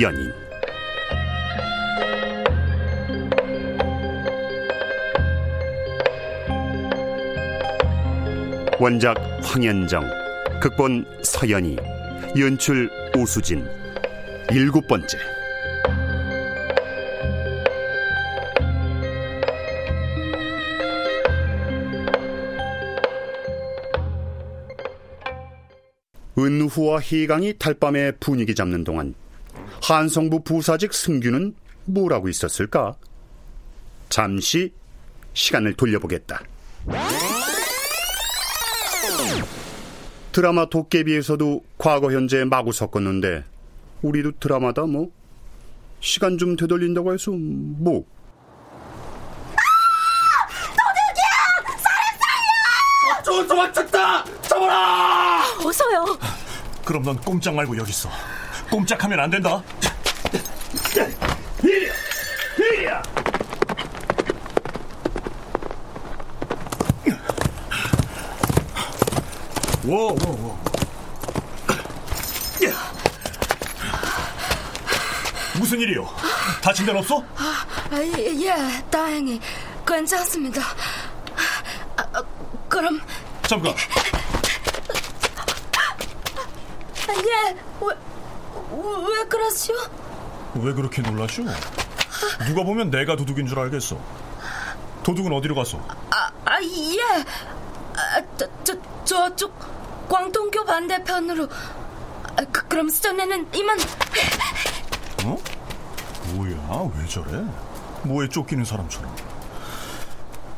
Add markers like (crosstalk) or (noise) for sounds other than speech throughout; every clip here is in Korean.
연인 원작 황현정, 극본 서연이, 연출 오수진. 일곱 번째. 은후와 희강이 달밤에 분위기 잡는 동안 한성부 부사직 승규는 뭘 하고 있었을까? 잠시 시간을 돌려보겠다. 드라마 도깨비에서도 과거 현재 마구 섞었는데 우리도 드라마다 뭐 시간 좀 되돌린다고 해서 뭐저 도망쳤다! 잡아라! 어서요. 그럼 넌 꼼짝 말고 여기 있어. 꼼짝하면 안 된다. 이리야! 이리야! 워, 워, 워. 무슨 일이요? 다친 데는 없어? 아, 예, 예, 다행히 괜찮습니다. 아, 아, 그럼 잠깐. 아, 예, 왜, 왜 그러시오? 왜 그렇게 놀라쇼? 누가 보면 내가 도둑인 줄 알겠어. 도둑은 어디로 갔어? 아, 아 예. 아, 저, 저, 저쪽 광통교 반대편으로. 아, 그, 그럼 수전에는 이만. 어? 뭐야? 왜 저래? 뭐에 쫓기는 사람처럼.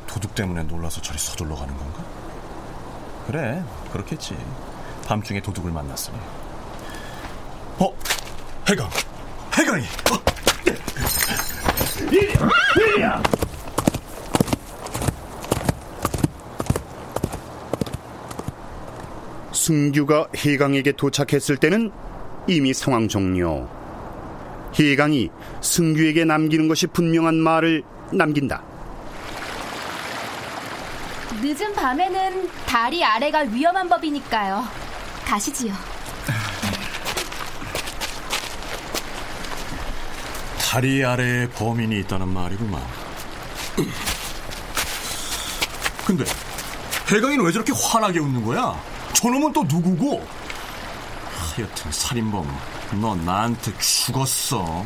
도둑 때문에 놀라서 저리 서둘러 가는 건가? 그래, 그렇겠지. 밤중에 도둑을 만났으니. 어? 해강! 해강이! 어? 이리야! 이리야! 승규가 희강에게 도착했을 때는 이미 상황 종료. 희강이 승규에게 남기는 것이 분명한 말을 남긴다. 늦은 밤에는 다리 아래가 위험한 법이니까요. 가시지요. 다리 아래에 범인이 있다는 말이구만. 근데 해강이는 왜 저렇게 환하게 웃는 거야? 저놈은 또 누구고? 하여튼 살인범, 너 나한테 죽었어.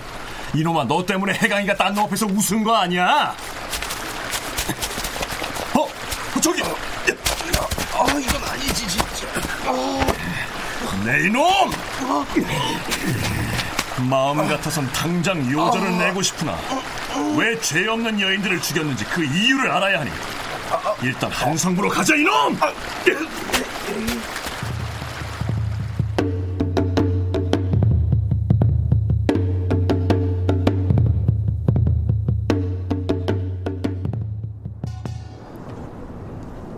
이놈아, 너 때문에 해강이가 딴 놈 앞에서 웃은 거 아니야? 어? 저기! 아, 이건 아니지, 진짜. 내 이놈! 마음 같아선 당장 요절을 내고 싶으나 왜 죄 없는 여인들을 죽였는지 그 이유를 알아야 하니 일단 한성부로 가자 이놈!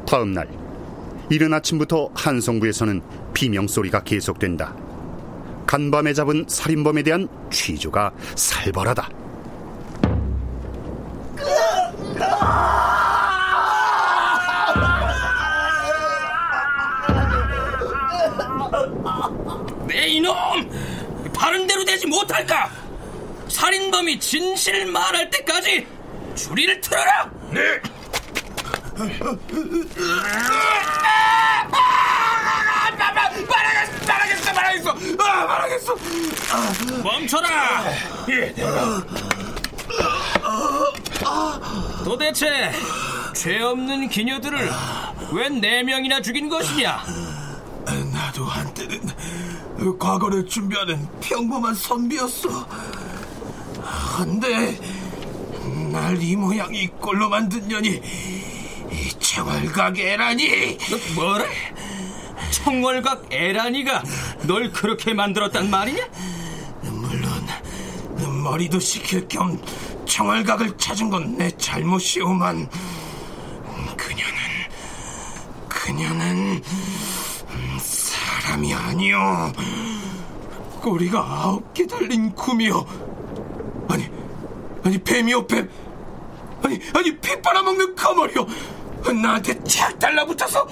다음 날 이른 아침부터 한성부에서는 비명 소리가 계속된다. 간밤에 잡은 살인범에 대한 취조가 살벌하다. 내 이놈! 바른 대로 되지 못할까? 살인범이 진실을 말할 때까지 줄이를 틀어라! 네! 말하겠어! 말하겠어! 말하겠어! 아, 말하겠어! 멈춰라! 도대체 죄 없는 기녀들을 왜 네 명이나 죽인 것이냐? 나도 한때는 과거를 준비하는 평범한 선비였어. 근데 날 이 모양 이 꼴로 만든 년이 이 청월각 애라니. 뭐래? 청월각 에라니가 널 그렇게 만들었단 말이냐? 물론 머리도 식힐 겸 청월각을 찾은 건 내 잘못이오만 그녀는 그녀는 음, 사람이 아니오. 꼬리가 아홉 개 달린 곰이요 아니 아니 뱀이요 뱀. 아니 아니 피 빨아먹는 거머리요 나한테 착 달라붙어서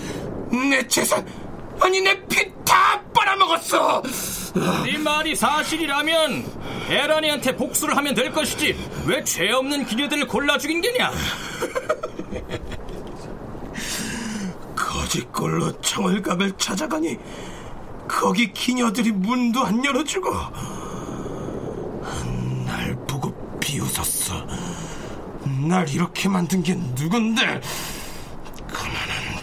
내 재산 아니 내 피 다 빨아먹었어. 네 말이 사실이라면 에라니한테 복수를 하면 될 것이지 왜 죄 없는 기녀들을 골라 죽인 게냐? (laughs) 거짓골로 청월각을 찾아가니 거기 기녀들이 문도 안 열어주고 날 보고 비웃었어. 날 이렇게 만든 게 누군데 그만한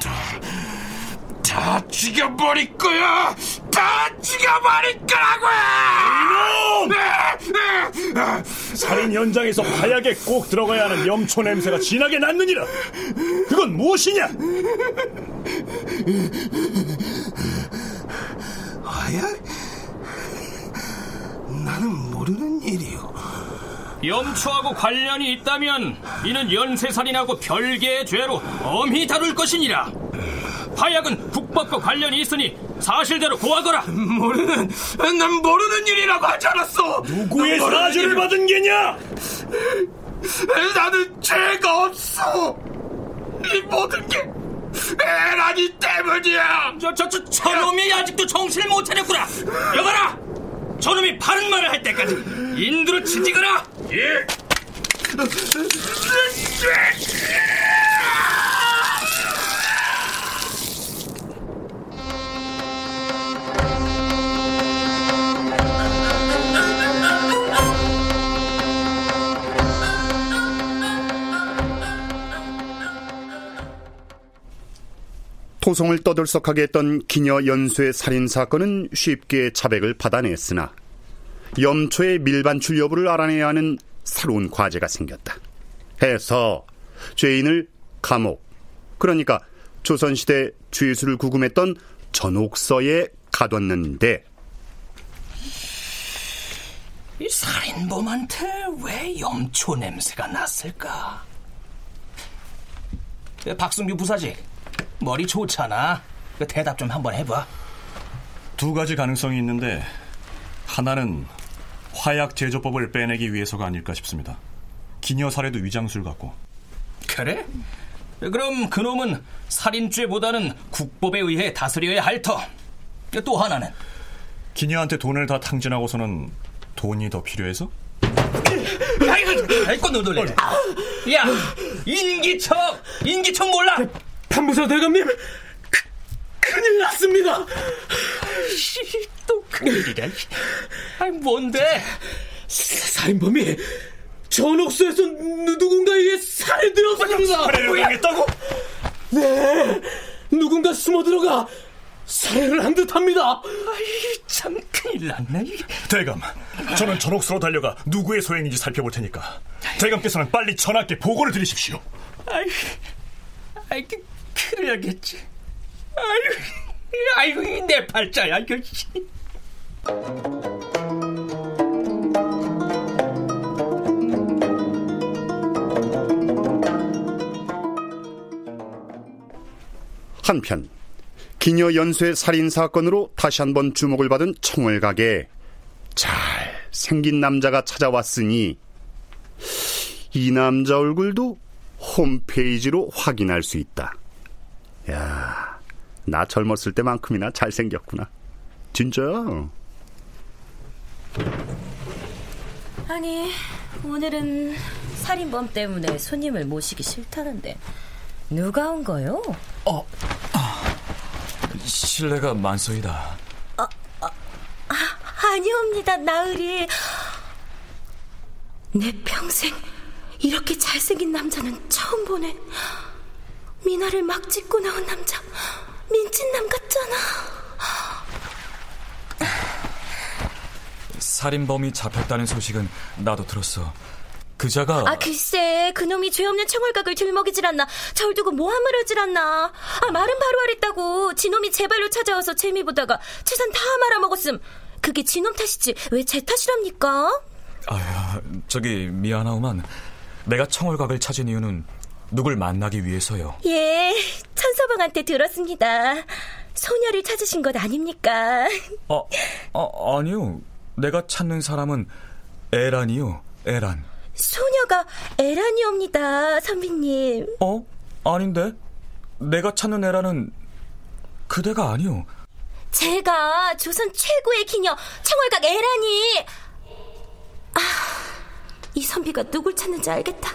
다 죽여버릴 거야 다 죽여버릴 거라고 이놈! 살인 현장에서 화약에 꼭 들어가야 하는 염초 냄새가 진하게 났느니라 그건 무엇이냐? 화약? 나는 모르는 일이오 염초하고 관련이 있다면 이는 연쇄살인하고 별개의 죄로 엄히 다룰 것이니라. 화약은 국법과 관련이 있으니 사실대로 고하거라. 모르는 난 모르는 일이라고 하지 않았어. 누구의 사주를 받은 게냐? 나는 죄가 없어. 이 모든 게 에라니 때문이야. 저, 저, 저, 저놈이 아직도 정신을 못 차렸구나. 여봐라. 저놈이 바른 말을 할 때까지 인두를 치지거라. 예. 토성을 떠들썩하게 했던 기녀 연수의 살인 사건은 쉽게 자백을 받아냈으나 염초의 밀반출 여부를 알아내야 하는 새로운 과제가 생겼다. 해서 죄인을 감옥, 그러니까 조선시대 죄수를 구금했던 전옥서에 가뒀는데 이 살인범한테 왜 염초 냄새가 났을까? 박승규 부사직, 머리 좋잖아. 그 대답 좀 한번 해봐. 두 가지 가능성이 있는데 하나는 화약 제조법을 빼내기 위해서가 아닐까 싶습니다. 기녀 살해도 위장술 같고. 그래? 그럼 그놈은 살인죄보다는 국법에 의해 다스려야 할 터. 또 하나는 기녀한테 돈을 다 탕진하고서는 돈이 더 필요해서? 아이고, 아이고 놀래. 야, 인기척, 인기척 몰라? 판부사 대감님, 그, 큰일 났습니다. 또 큰일이래. 아니 뭔데? 살인범이 전옥수에서 누군가에게 살해 들었습니다. 살해를 당했다고? 네, 누군가 숨어 들어가 살해를 한 듯합니다. 아이 참 큰일 났네. 대감, 저는 전옥수로 달려가 누구의 소행인지 살펴볼 테니까 대감께서는 빨리 전하께 보고를 드리십시오. 아이, 아이 그, 그래야겠지. 아이고, 아이고 내 팔자야 이거. 한편 기녀 연쇄 살인 사건으로 다시 한번 주목을 받은 청월각에 잘 생긴 남자가 찾아왔으니 이 남자 얼굴도 홈페이지로 확인할 수 있다. 야, 나 젊었을 때만큼이나 잘생겼구나. 진짜야. 아니, 오늘은 살인범 때문에 손님을 모시기 싫다는데 누가 온 거요? 어, 실례가 많소이다. 아, 아, 아니옵니다, 나으리. 내 평생 이렇게 잘생긴 남자는 처음 보네. 미나를 막 찢고 나온 남자, 민찐남 같잖아. 살인범이 잡혔다는 소식은 나도 들었어. 그자가 아 글쎄 그놈이 죄 없는 청월각을 들먹이질 않나 절 두고 모함을 하질 않나 아 말은 바로 하랬다고 지놈이 제 발로 찾아와서 재미 보다가 재산 다 말아먹었음 그게 지놈 탓이지 왜 제 탓이랍니까? 아야 저기 미안하오만 내가 청월각을 찾은 이유는 누굴 만나기 위해서요. 예 천서방한테 들었습니다 소녀를 찾으신 것 아닙니까? (laughs) 어, 어 아니요 내가 찾는 사람은 에란이요 에란. 소녀가 에란이옵니다, 선비님. 어? 아닌데? 내가 찾는 에란은 그대가 아니오. 제가 조선 최고의 기녀 청월각 에란이. 아, 이 선비가 누굴 찾는지 알겠다.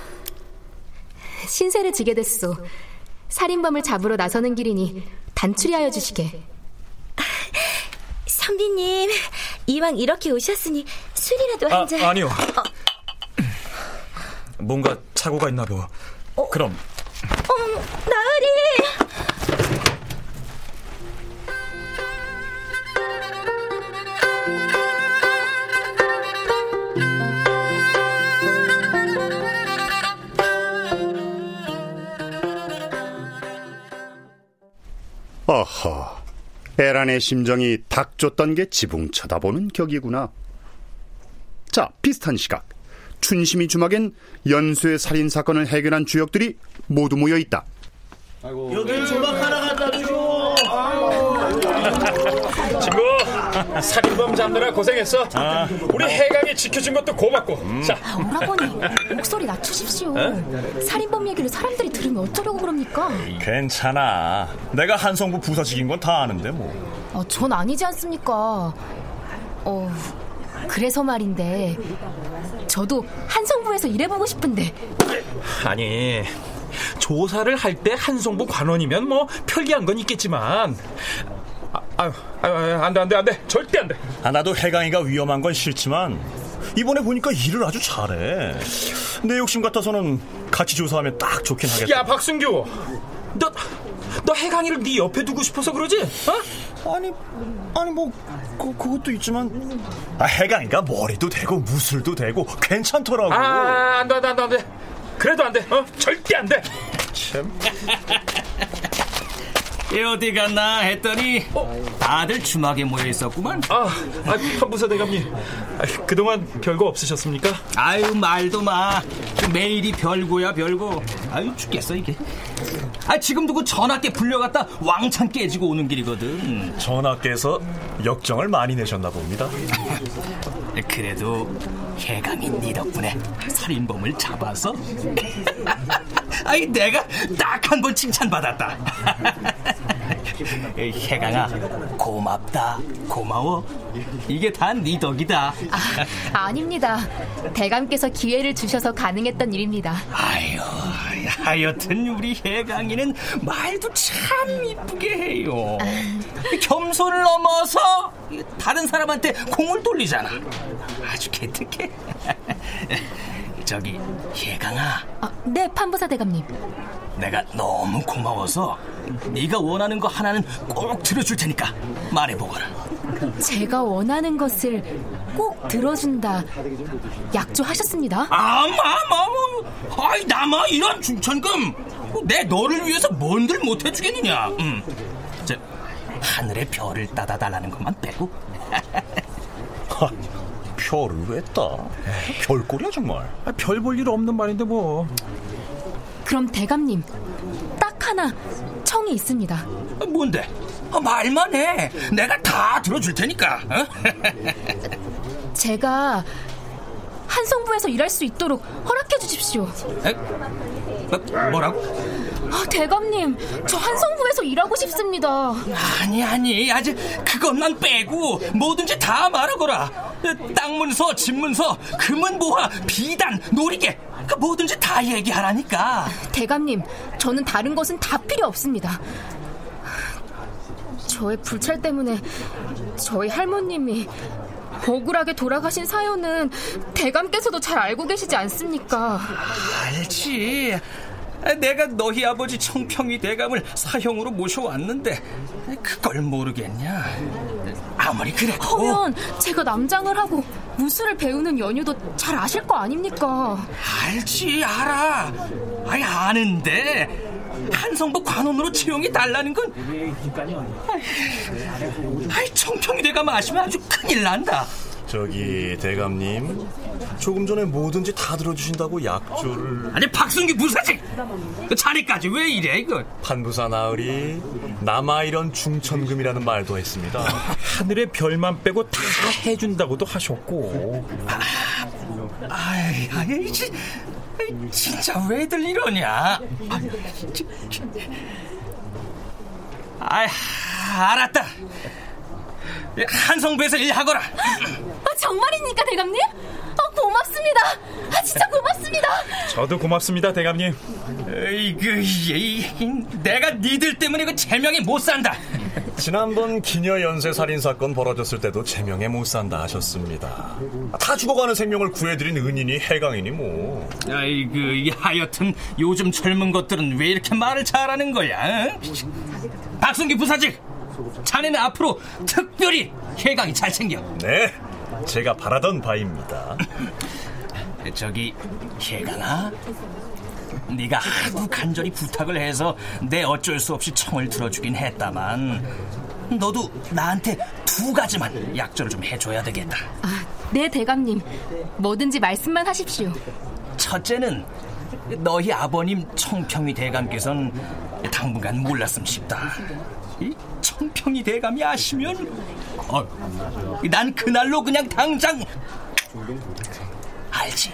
신세를 지게 됐소. 살인범을 잡으러 나서는 길이니 단추리하여 주시게. 선비님, 이왕 이렇게 오셨으니 술이라도 아, 한 잔. 아니요. 어. 뭔가 착오가 있나 보. 어? 그럼 어, 나으리. 어허, 에란의 심정이 닭 쫓던 게 지붕 쳐다보는 격이구나. 자, 비슷한 시각. 춘심이 주막엔 연쇄 살인 사건을 해결한 주역들이 모두 모여 있다. 여긴 조막 하나 갖다 주고. 친구, 살인범 잡느라 고생했어. 우리 해강이 지켜준 것도 고맙고. 자, 아, 오라버니, 목소리 낮추십시오. 살인범 얘기를 사람들이 들으면 어쩌려고 그럽니까? 괜찮아. 내가 한성부 부사직인 건 다 아는데 뭐. 어, 전 아니지 않습니까? 어, 그래서 말인데, 저도 한성부에서 일해보고 싶은데. 아니, 조사를 할 때 한성부 관원이면 뭐 편리한 건 있겠지만, 아, 아유, 아유, 아유, 안 돼, 안 돼, 안 돼. 절대 안 돼. 아, 나도 해강이가 위험한 건 싫지만 이번에 보니까 일을 아주 잘해. 내 욕심 같아서는 같이 조사하면 딱 좋긴 하겠다. 야, 박승규. 너, 너 해강이를 네 옆에 두고 싶어서 그러지? 어? 아니, 아니 뭐 그, 그것도 있지만 아, 해강이가 머리도 되고 무술도 되고 괜찮더라고. 아, 안 돼, 안 돼, 안 돼, 안 돼. 그래도 안 돼. 어? 절대 안 돼. 참. 이 어디 갔나 했더니 다들 주막에 모여 있었구만. 아, 아 판부사 대감님. 아, 그동안 별거 없으셨습니까? 아유 말도 마. 매일이 별거야 별거. 아유 죽겠어 이게. 아 지금도 그 전학계 불려갔다 왕창 깨지고 오는 길이거든. 전하께서 역정을 많이 내셨나 봅니다. (laughs) 그래도 해감이 네 덕분에 살인범을 잡아서 (laughs) 아이 내가 딱 한 번 칭찬받았다 (laughs) 해강아 고맙다 고마워. 이게 다 네 덕이다. 아, 아닙니다. 대감께서 기회를 주셔서 가능했던 일입니다. 아유 하여튼 우리 해강이는 말도 참 이쁘게 해요. 겸손을 넘어서 다른 사람한테 공을 돌리잖아. 아주 개특해 저기 해강아 아, 네, 판부사 대감님. 내가 너무 고마워서 네가 원하는 거 하나는 꼭 들어줄 테니까 말해보거라 제가 원하는 것을 꼭 들어준다. 약조하셨습니다. 아마마 뭐 아이 나마 이런 중천금 내 너를 위해서 뭔들 못 해주겠느냐 음. 저 하늘의 별을 따다 달라는 것만 빼고 별을 왜 따? 별꼴이야 정말. 별볼 일 없는 말인데 뭐. 그럼 대감님, 딱 하나 청이 있습니다. 뭔데? 어, 말만 해. 내가 다 들어줄 테니까. 어? (laughs) 제가 한성부에서 일할 수 있도록 허락해 주십시오. 에? 어, 뭐라고? 아, 대감님, 저 한성부에서 일하고 싶습니다. 아니 아니 아직 그것만 빼고 뭐든지 다 말하거라. 땅 문서, 집 문서, 금은 모화, 비단, 놀이개 그 뭐든지 다 얘기하라니까. 대감님, 저는 다른 것은 다 필요 없습니다. 저의 불찰 때문에 저희 할머님이 억울하게 돌아가신 사연은 대감께서도 잘 알고 계시지 않습니까? 알지. 내가 너희 아버지 청평이 대감을 사형으로 모셔왔는데 그걸 모르겠냐? 아무리 그래도 허면 제가 남장을 하고 무술을 배우는 연유도 잘 아실 거 아닙니까? 알지 알아. 아니 아는데 한성부 관원으로 채용이 달라는 건 아이 청평이 대감 아시면 아주 큰일 난다. 저기 대감님 조금 전에 뭐든지 다 들어주신다고 약조를 아니 박순기 부사직! 그 자네까지 왜 이래 이거? 판부사 나으리 남아 이런 중천금이라는 말도 했습니다. 하늘의 별만 빼고 다 해준다고도 하셨고. 아이 아이 지, 진짜 왜들 이러냐? 아이 알았다 한성부에서 일하거라 아, 정말입니까 대감님? 아, 고맙습니다. 아, 진짜 고맙습니다. 저도 고맙습니다, 대감님. 이그 내가 니들 때문에 그 제명에 못 산다. 지난번 기녀 연쇄 살인 사건 벌어졌을 때도 제명에 못 산다 하셨습니다. 다 죽어가는 생명을 구해드린 은인이 해강이니 뭐. 아이고 이 하여튼 요즘 젊은 것들은 왜 이렇게 말을 잘하는 거야? 박순기 부사직, 자네는 앞으로 특별히 해강이 잘 챙겨. 네. 제가 바라던 바입니다. (laughs) 저기 해강아, 네가 하도 간절히 부탁을 해서 내 어쩔 수 없이 청을 들어주긴 했다만 너도 나한테 두 가지만 약조를 좀 해줘야 되겠다. 아, 네 대감님, 뭐든지 말씀만 하십시오. 첫째는 너희 아버님 청평이 대감께서는 당분간 몰랐음 싶다. 이 청평이 대감이 아시면 어, 난 그날로 그냥 당장 알지.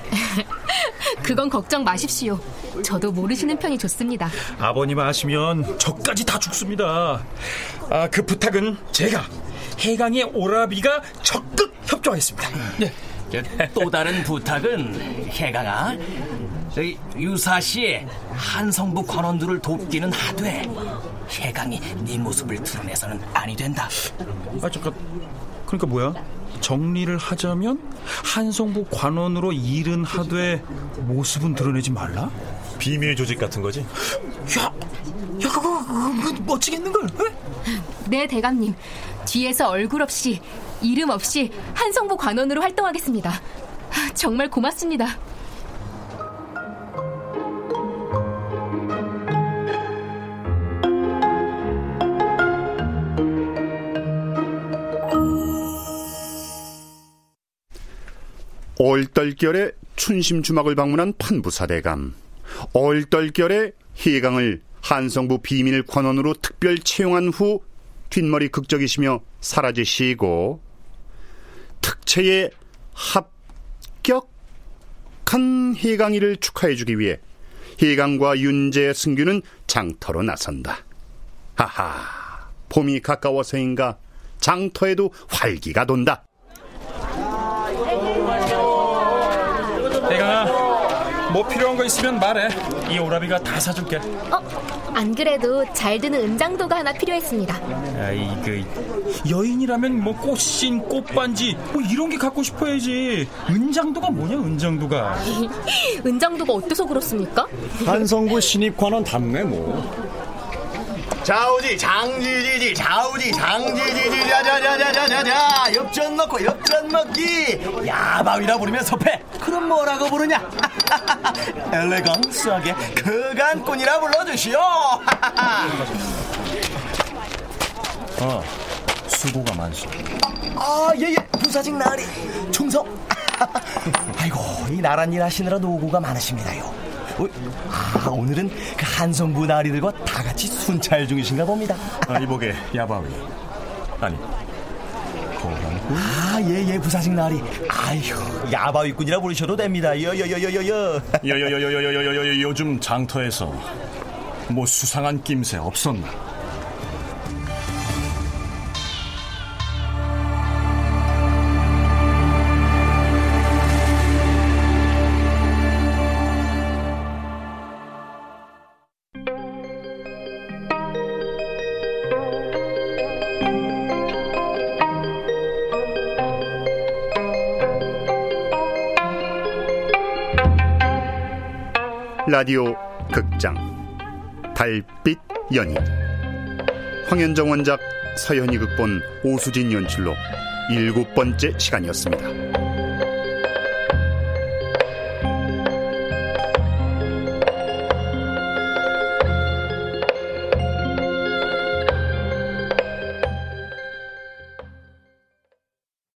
(laughs) 그건 걱정 마십시오. 저도 모르시는 편이 좋습니다. 아버님 아시면 저까지 다 죽습니다. 아, 그 부탁은 제가 해강의 오라비가 적극 협조하겠습니다. 네. 또 다른 부탁은 해강아 저기 유사시에 한성부 관원들을 돕기는 하되 해강이 네 모습을 드러내서는 아니 된다. 아 잠깐. 그러니까 뭐야? 정리를 하자면 한성부 관원으로 일은 하되 모습은 드러내지 말라? 비밀 조직 같은 거지? 야, 야 그거, 그거 멋지겠는 걸? 네 대감님. 뒤에서 얼굴 없이 이름 없이 한성부 관원으로 활동하겠습니다. 정말 고맙습니다. 얼떨결에 춘심 주막을 방문한 판부사대감. 얼떨결에 희강을 한성부 비밀 관원으로 특별 채용한 후 뒷머리 극적이시며 사라지시고 특채에 합격한 희강이를 축하해주기 위해 희강과 윤재 승규는 장터로 나선다. 하하, 봄이 가까워서인가 장터에도 활기가 돈다. 뭐 필요한 거 있으면 말해. 이 오라비가 다 사줄게. 어, 안 그래도 잘 드는 은장도가 하나 필요했습니다. 아이 그 여인이라면 뭐 꽃신, 꽃반지 뭐 이런 게 갖고 싶어야지. 은장도가 뭐냐 은장도가. (laughs) 은장도가 어때서 그렇습니까? 한성부 신입관원 답네 뭐. 좌우지 장지지지 좌우지 장지지지. 자자자자자자 엽전 넣고 엽전 먹기. 야바위라 부르면 섭해. 그럼 뭐라고 부르냐? (laughs) 엘레강스하게 그간꾼이라 불러주시오. (laughs) 어 수고가 많소. 아예예. 부사직 나으리. 충성. (laughs) 아이고 이 나란 일 하시느라 노고가 많으십니다요. 어, 아, 오늘은 그 한성부 나리들과 다 같이 순찰 중이신가 봅니다. 아, 이보게 야바위. 아니 아, 예, 예, 부사직 나리. 아휴, 야바위꾼이라 부르셔도 됩니다. 여여여여여여. 여여여여여여여여 요즘 장터에서 뭐 수상한 낌새 없었나? 라디오 극장 달빛 연인 황현정 원작 서현이 극본 오수진 연출로 일곱 번째 시간이었습니다.